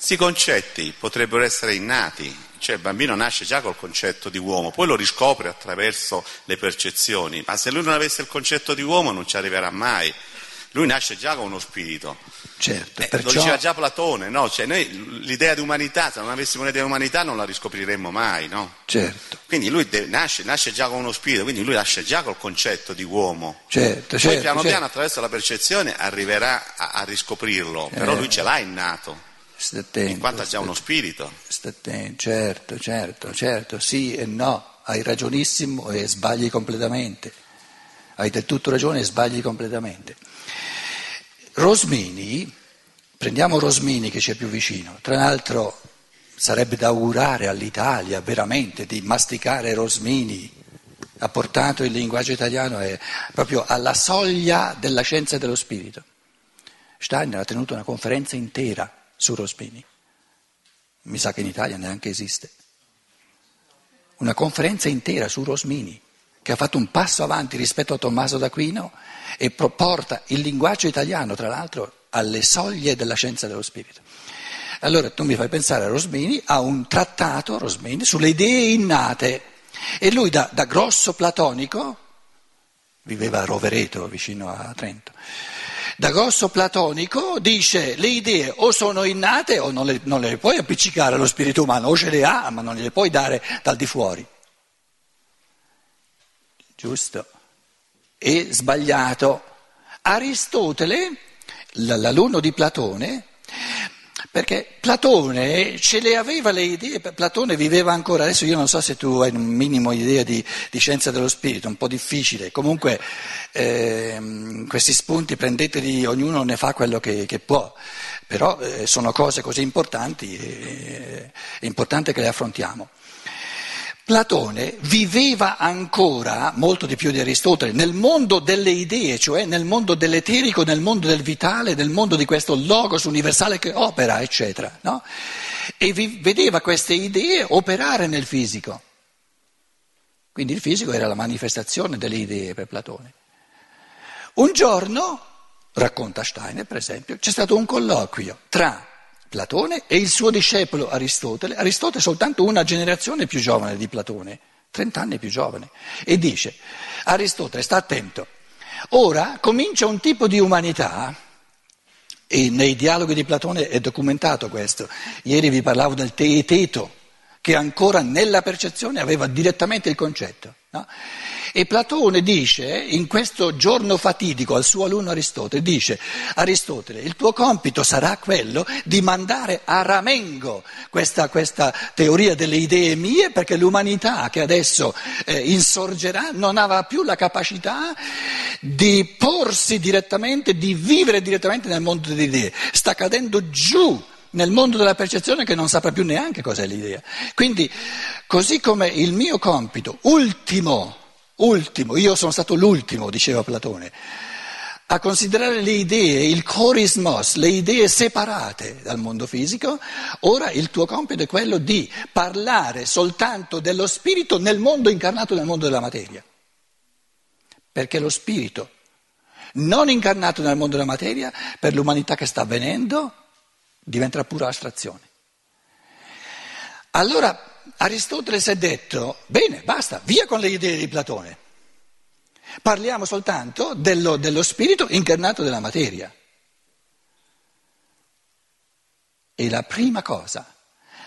Questi concetti potrebbero essere innati, cioè il bambino nasce già col concetto di uomo, poi lo riscopre attraverso le percezioni, ma se lui non avesse il concetto di uomo non ci arriverà mai. Lui nasce già con uno spirito. Certo, Eh, perciò... Lo diceva già Platone, no? Cioè noi l'idea di umanità, se non avessimo un'idea di umanità non la riscopriremmo mai, no? certo, Quindi lui de- nasce, nasce già con uno spirito, quindi lui nasce già col concetto di uomo. certo, Poi certo, piano certo. piano attraverso la percezione arriverà a, a riscoprirlo, però Eh. lui ce l'ha innato, Stai attento, in quanto stai- uno spirito. stai attento, certo, certo, certo, sì e no, hai ragionissimo e sbagli completamente, hai del tutto ragione e sbagli completamente. Rosmini, prendiamo Rosmini che ci è più vicino, tra l'altro sarebbe da augurare all'Italia veramente di masticare Rosmini, ha portato il linguaggio italiano è proprio alla soglia della scienza e dello spirito. Steiner ha tenuto una conferenza intera su Rosmini, mi sa che in Italia neanche esiste, una conferenza intera su Rosmini che ha fatto un passo avanti rispetto a Tommaso d'Aquino e porta il linguaggio italiano, tra l'altro, alle soglie della scienza dello spirito. Allora tu mi fai pensare a Rosmini, ha un trattato, Rosmini, sulle idee innate. E lui da, da grosso platonico, viveva a Rovereto vicino a Trento, da grosso platonico dice le idee o sono innate o non le, non le puoi appiccicare allo spirito umano, o ce le ha ma non gliele puoi dare dal di fuori. Giusto? E sbagliato. Aristotele, l'alunno di Platone, perché Platone ce le aveva le idee, Platone viveva ancora, adesso io non so se tu hai un minimo idea di, di scienza dello spirito, un po' difficile, comunque ehm, questi spunti prendeteli, ognuno ne fa quello che, che può, però eh, sono cose così importanti, eh, è importante che le affrontiamo. Platone viveva ancora, molto di più di Aristotele, nel mondo delle idee, cioè nel mondo dell'eterico, nel mondo del vitale, nel mondo di questo logos universale che opera, eccetera. No? E vi- vedeva queste idee operare nel fisico. Quindi il fisico era la manifestazione delle idee per Platone. Un giorno, racconta Steiner per esempio, c'è stato un colloquio tra Platone e il suo discepolo Aristotele, Aristotele è soltanto una generazione più giovane di Platone, 30 anni più giovane, e dice, Aristotele sta attento, ora comincia un tipo di umanità, e nei dialoghi di Platone è documentato questo, ieri vi parlavo del teeteto, che ancora nella percezione aveva direttamente il concetto. No? E Platone dice, in questo giorno fatidico al suo alunno Aristotele, dice, Aristotele, il tuo compito sarà quello di mandare a ramengo questa, questa teoria delle idee mie, perché l'umanità che adesso eh, insorgerà non avrà più la capacità di porsi direttamente, di vivere direttamente nel mondo delle idee. Sta cadendo giù nel mondo della percezione che non saprà più neanche cos'è l'idea. Quindi, così come il mio compito ultimo, ultimo, io sono stato l'ultimo, diceva Platone, a considerare le idee, il corismos, le idee separate dal mondo fisico, ora il tuo compito è quello di parlare soltanto dello spirito nel mondo incarnato nel mondo della materia. Perché lo spirito, non incarnato nel mondo della materia, per l'umanità che sta avvenendo, diventerà pura astrazione. Allora Aristotele si è detto, bene, basta, via con le idee di Platone. Parliamo soltanto dello, dello spirito incarnato nella materia. E la prima cosa,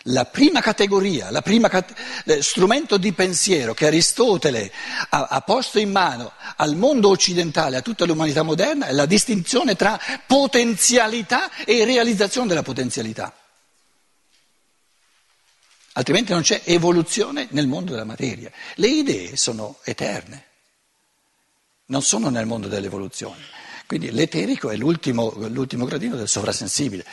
la prima categoria, la prima cat- eh, strumento di pensiero che Aristotele ha, ha posto in mano al mondo occidentale, a tutta l'umanità moderna, è la distinzione tra potenzialità e realizzazione della potenzialità. Altrimenti non c'è evoluzione nel mondo della materia. Le idee sono eterne, non sono nel mondo dell'evoluzione. Quindi l'eterico è l'ultimo, l'ultimo gradino del sovrasensibile.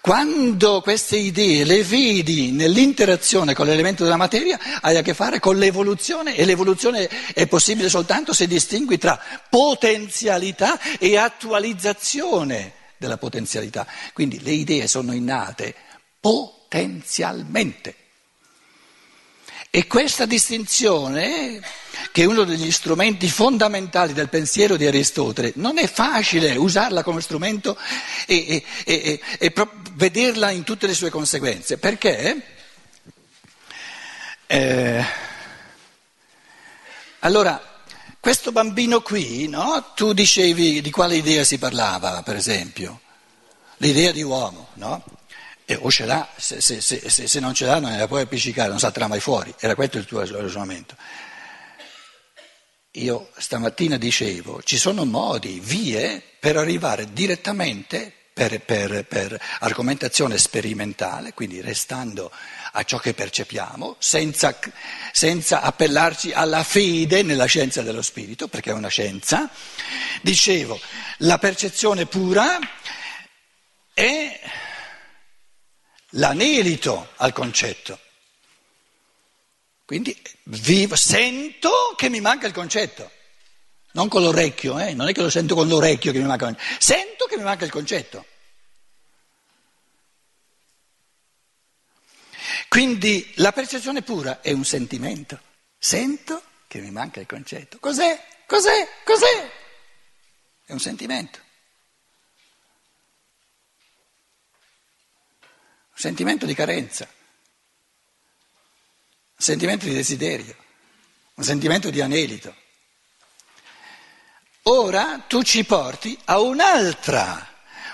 Quando queste idee le vedi nell'interazione con l'elemento della materia, hai a che fare con l'evoluzione e l'evoluzione è possibile soltanto se distingui tra potenzialità e attualizzazione della potenzialità. Quindi le idee sono innate potenzialmente. E questa distinzione, che è uno degli strumenti fondamentali del pensiero di Aristotele, non è facile usarla come strumento e, e, e, e vederla in tutte le sue conseguenze, perché eh, allora questo bambino qui, no? tu dicevi di quale idea si parlava, per esempio, l'idea di uomo, no? E o ce l'ha, se, se, se, se, non ce l'ha non la puoi appiccicare, non salterà mai fuori. Era questo il tuo ragionamento. Io stamattina dicevo, ci sono modi, vie per arrivare direttamente, per, per, per argomentazione sperimentale, quindi restando a ciò che percepiamo, senza, senza appellarci alla fede nella scienza dello spirito, perché è una scienza. Dicevo, la percezione pura è l'anelito al concetto. Quindi vivo, sento che mi manca il concetto, non con l'orecchio, eh? non è che lo sento con l'orecchio che mi manca il concetto, sento che mi manca il concetto. Quindi la percezione pura è un sentimento, sento che mi manca il concetto. Cos'è? Cos'è? Cos'è? È un sentimento. Sentimento di carenza, un sentimento di desiderio, un sentimento di anelito. Ora tu ci porti a un'altra,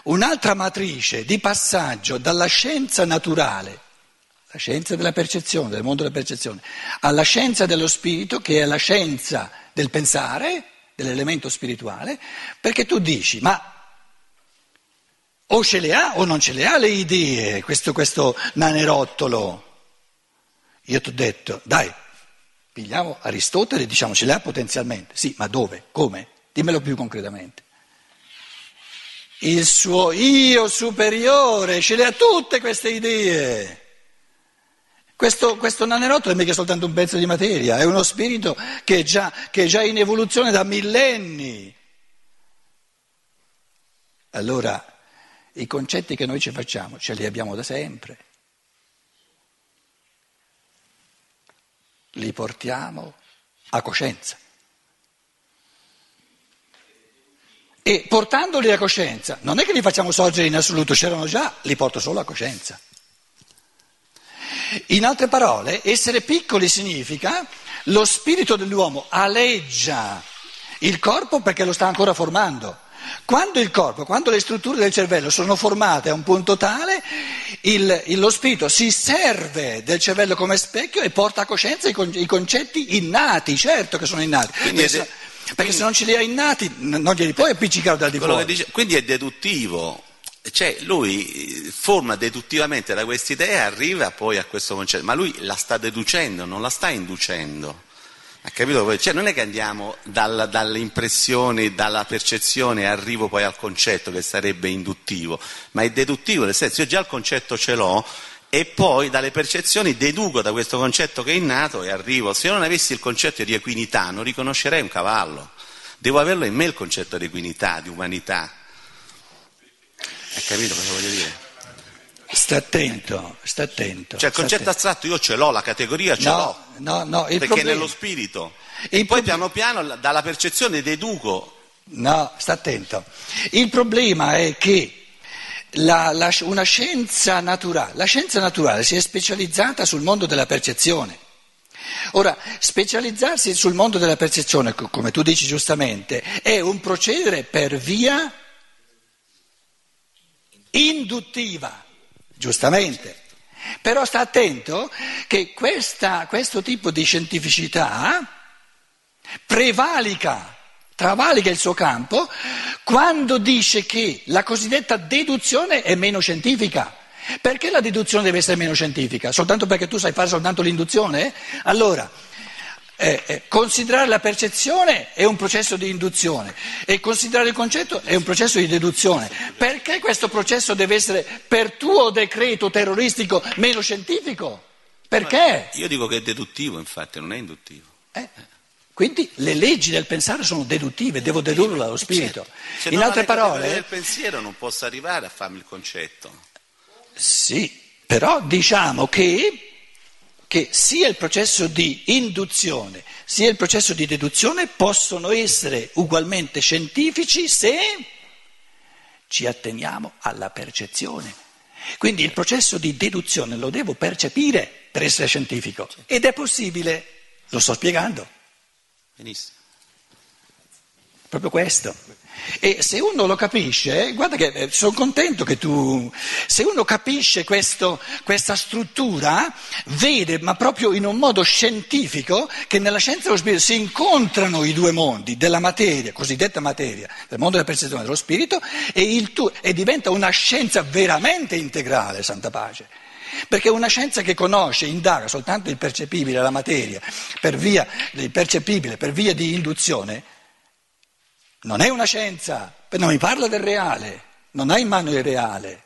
un'altra matrice di passaggio dalla scienza naturale, la scienza della percezione, del mondo della percezione, alla scienza dello spirito, che è la scienza del pensare, dell'elemento spirituale, perché tu dici, ma o ce le ha o non ce le ha le idee, questo, questo nanerottolo. Io ti ho detto, dai, pigliamo Aristotele e diciamo ce le ha potenzialmente. Sì, ma dove? Come? Dimmelo più concretamente. Il suo io superiore ce le ha tutte queste idee. Questo, questo nanerotto è mica soltanto un pezzo di materia, è uno spirito che è già, che è già in evoluzione da millenni. Allora, i concetti che noi ci facciamo ce li abbiamo da sempre. Li portiamo a coscienza. E portandoli a coscienza, non è che li facciamo sorgere in assoluto, c'erano già, li porto solo a coscienza. In altre parole, essere piccoli significa lo spirito dell'uomo aleggia il corpo perché lo sta ancora formando. Quando il corpo, quando le strutture del cervello sono formate a un punto tale, il, lo spirito si serve del cervello come specchio e porta a coscienza i, i concetti innati, certo che sono innati. Perché, se, perché se non ce li ha innati non glieli puoi appiccicare dal di fuori. Dice, quindi è deduttivo. Cioè lui forma deduttivamente da questa idea e arriva poi a questo concetto, ma lui la sta deducendo, non la sta inducendo. Capito? Cioè non è che andiamo dalla, dalle impressioni, dalla percezione e arrivo poi al concetto che sarebbe induttivo, ma è deduttivo, nel senso io già il concetto ce l'ho e poi dalle percezioni deduco da questo concetto che è innato e arrivo. Se io non avessi il concetto di equinità non riconoscerei un cavallo, devo averlo in me il concetto di equinità, di umanità. Hai capito cosa voglio dire? Sta attento, sta attento. Cioè il concetto astratto io ce l'ho, la categoria ce no, l'ho. No, no, perché problema... è nello spirito. E poi piano piano dalla percezione deduco. No, sta attento. Il problema è che la, la, una scienza naturale, la scienza naturale si è specializzata sul mondo della percezione. Ora, specializzarsi sul mondo della percezione, come tu dici giustamente, è un procedere per via induttiva giustamente. Però sta attento che questa, questo tipo di scientificità prevalica, travalica il suo campo quando dice che la cosiddetta deduzione è meno scientifica. Perché la deduzione deve essere meno scientifica? Soltanto perché tu sai fare soltanto l'induzione? Allora, eh, eh, considerare la percezione è un processo di induzione e considerare il concetto è un processo di deduzione. Perché questo processo deve essere per tuo decreto terroristico meno scientifico? Perché? Io dico che è deduttivo, infatti, non è induttivo. Eh, quindi le leggi del pensare sono deduttive, devo dedurlo dallo spirito. Certo. In altre parole... Il pensiero non posso arrivare a farmi il concetto. Sì, però diciamo che che sia il processo di induzione sia il processo di deduzione possono essere ugualmente scientifici se ci atteniamo alla percezione. Quindi il processo di deduzione lo devo percepire per essere scientifico ed è possibile, lo sto spiegando. Benissimo. Proprio questo. E se uno lo capisce, guarda che eh, sono contento che tu, se uno capisce questo, questa struttura, vede, ma proprio in un modo scientifico, che nella scienza dello spirito si incontrano i due mondi della materia, cosiddetta materia, del mondo della percezione dello spirito, e, tu, e diventa una scienza veramente integrale, Santa Pace. Perché una scienza che conosce, indaga soltanto il percepibile, la materia, per via, il percepibile, per via di induzione, non è una scienza, non mi parla del reale, non ha in mano il reale.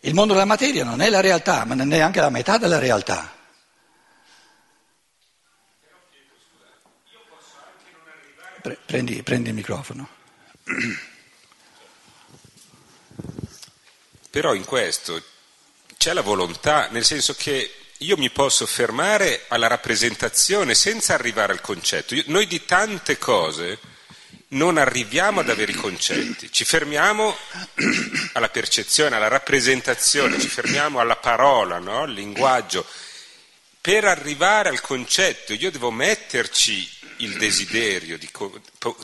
Il mondo della materia non è la realtà, ma non è neanche la metà della realtà. Prendi, prendi il microfono. Però in questo c'è la volontà, nel senso che io mi posso fermare alla rappresentazione senza arrivare al concetto. Io, noi di tante cose non arriviamo ad avere i concetti, ci fermiamo alla percezione, alla rappresentazione, ci fermiamo alla parola, no? al linguaggio. Per arrivare al concetto io devo metterci il desiderio di,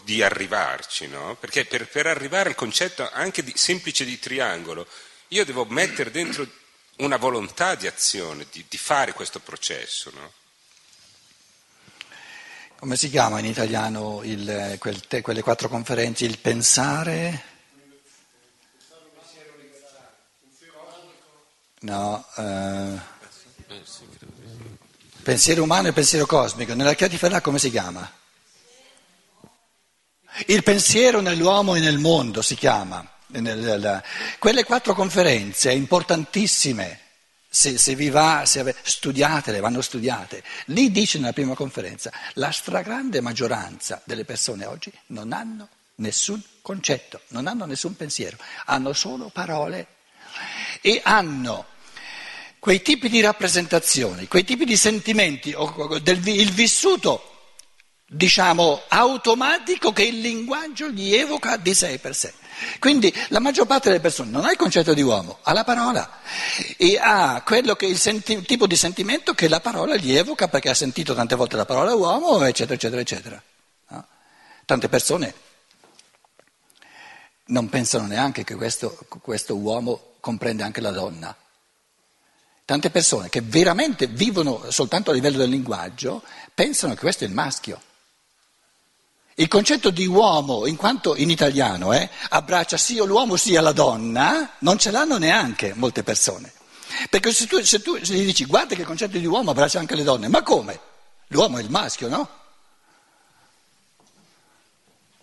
di arrivarci, no? perché per, per, arrivare al concetto anche di, semplice di triangolo io devo mettere dentro una volontà di azione, di, di fare questo processo. No? Come si chiama in italiano il, quel te, quelle quattro conferenze? Il pensare? No, eh, pensiero umano e pensiero cosmico. Nella Ferrà come si chiama? Il pensiero nell'uomo e nel mondo si chiama. Quelle quattro conferenze importantissime se, se, vi va, se ave, studiatele, vanno studiate. Lì dice nella prima conferenza, la stragrande maggioranza delle persone oggi non hanno nessun concetto, non hanno nessun pensiero, hanno solo parole e hanno quei tipi di rappresentazioni, quei tipi di sentimenti, del, il vissuto, diciamo, automatico che il linguaggio gli evoca di sé per sé. Quindi la maggior parte delle persone non ha il concetto di uomo, ha la parola e ha il senti- tipo di sentimento che la parola gli evoca perché ha sentito tante volte la parola uomo, eccetera, eccetera, eccetera. No? Tante persone non pensano neanche che questo, questo uomo comprende anche la donna. Tante persone che veramente vivono soltanto a livello del linguaggio pensano che questo è il maschio. Il concetto di uomo, in quanto in italiano eh, abbraccia sia l'uomo sia la donna, non ce l'hanno neanche molte persone. Perché se tu, se tu se gli dici guarda che il concetto di uomo abbraccia anche le donne, ma come? L'uomo è il maschio, no?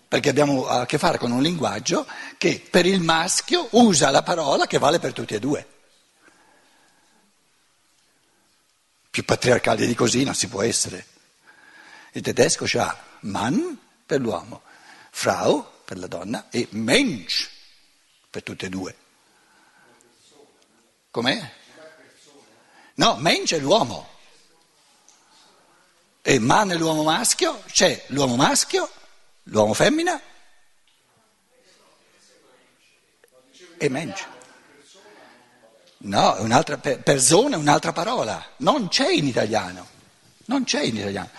Perché abbiamo a che fare con un linguaggio che per il maschio usa la parola che vale per tutti e due. Più patriarcale di così non si può essere. Il tedesco ha Mann per l'uomo, Frau per la donna e Mensch per tutte e due. Com'è? No, Mensch è l'uomo. E Mann è l'uomo maschio, c'è l'uomo maschio, l'uomo femmina e Mensch. No, è un'altra persona, è un'altra parola, non c'è in italiano, non c'è in italiano.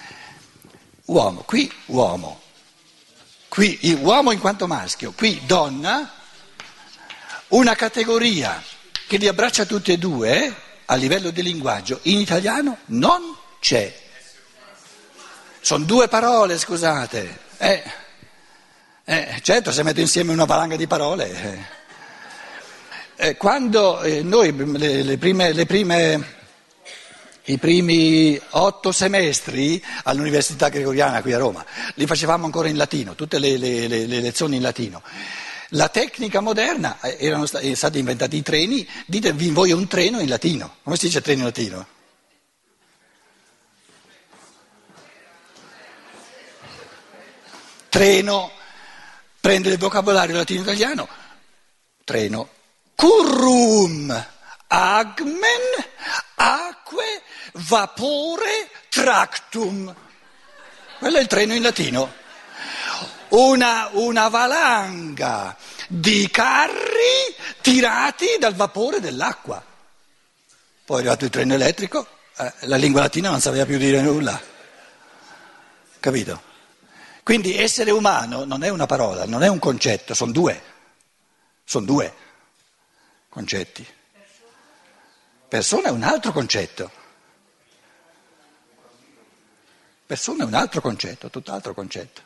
Uomo, qui uomo, qui uomo in quanto maschio, qui donna, una categoria che li abbraccia tutti e due a livello di linguaggio, in italiano non c'è. Sono due parole, scusate. Eh, eh, certo, se metto insieme una valanga di parole. Eh. eh quando eh, noi le, le prime, le prime i primi otto semestri all'Università Gregoriana qui a Roma, li facevamo ancora in latino, tutte le, le, le, le lezioni in latino. La tecnica moderna, eh, erano stati, stati inventati i treni, ditevi voi un treno in latino. Come si dice treno in latino? Treno, prende il vocabolario latino-italiano, treno. Currum, agmen, acque, vapore tractum. Quello è il treno in latino. Una, una valanga di carri tirati dal vapore dell'acqua. Poi è arrivato il treno elettrico, eh, la lingua latina non sapeva più dire nulla. Capito? Quindi essere umano non è una parola, non è un concetto, sono due. Sono due concetti. Persona è un altro concetto. Persona è un altro concetto, tutt'altro concetto.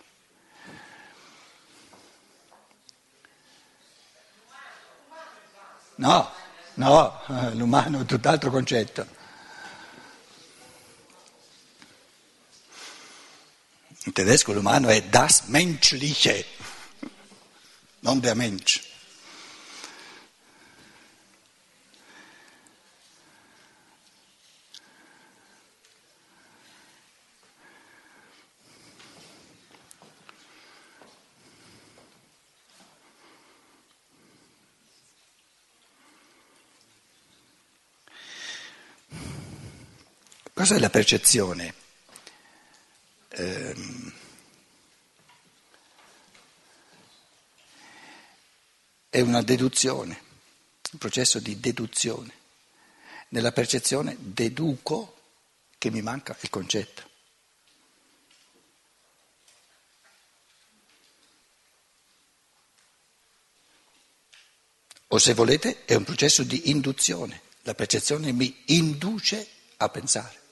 No, no, l'umano è tutt'altro concetto. In tedesco l'umano è das Menschliche, non der Mensch. Cos'è la percezione? Ehm, è una deduzione, un processo di deduzione. Nella percezione deduco che mi manca il concetto. O se volete è un processo di induzione, la percezione mi induce a pensare.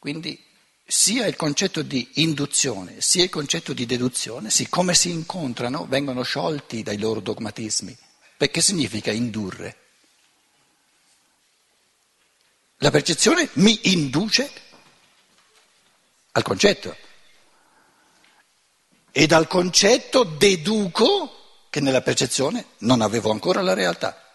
Quindi sia il concetto di induzione sia il concetto di deduzione, siccome si incontrano, vengono sciolti dai loro dogmatismi. Perché significa indurre? La percezione mi induce al concetto e dal concetto deduco che nella percezione non avevo ancora la realtà.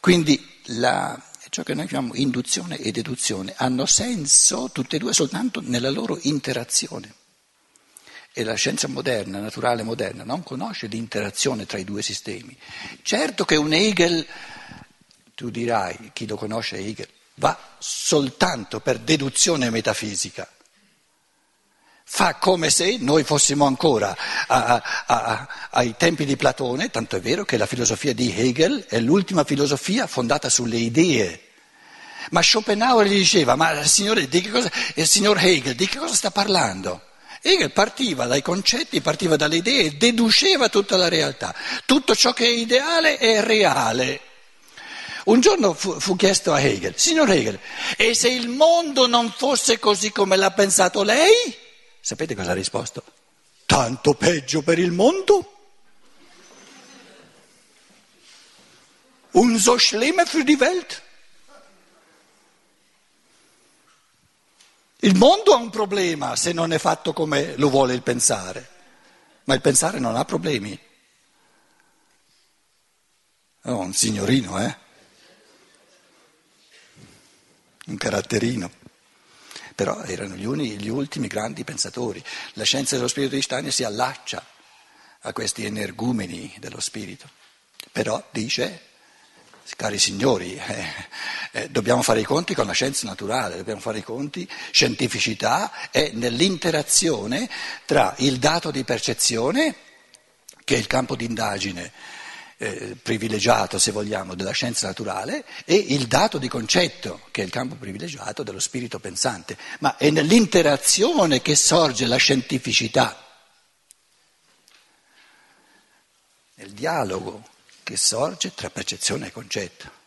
Quindi la, ciò che noi chiamiamo induzione e deduzione hanno senso tutte e due soltanto nella loro interazione. E la scienza moderna, naturale moderna, non conosce l'interazione tra i due sistemi. Certo che un Hegel, tu dirai, chi lo conosce Hegel, va soltanto per deduzione metafisica fa come se noi fossimo ancora a, a, a, ai tempi di Platone, tanto è vero che la filosofia di Hegel è l'ultima filosofia fondata sulle idee. Ma Schopenhauer gli diceva, ma signore, cosa, il signor Hegel di che cosa sta parlando? Hegel partiva dai concetti, partiva dalle idee e deduceva tutta la realtà. Tutto ciò che è ideale è reale. Un giorno fu, fu, chiesto a Hegel, signor Hegel, e se il mondo non fosse così come l'ha pensato lei? Sapete cosa ha risposto? Tanto peggio per il mondo? Un so schlimme für die Welt? Il mondo ha un problema se non è fatto come lo vuole il pensare, ma il pensare non ha problemi. È un signorino, eh? Un caratterino però erano gli, uni, gli ultimi grandi pensatori. La scienza dello spirito di Steiner si allaccia a questi energumeni dello spirito, però dice, cari signori, eh, eh, dobbiamo fare i conti con la scienza naturale, dobbiamo fare i conti, scientificità è nell'interazione tra il dato di percezione, che è il campo di indagine, eh, privilegiato, se vogliamo, della scienza naturale e il dato di concetto, che è il campo privilegiato dello spirito pensante, ma è nell'interazione che sorge la scientificità, nel dialogo che sorge tra percezione e concetto.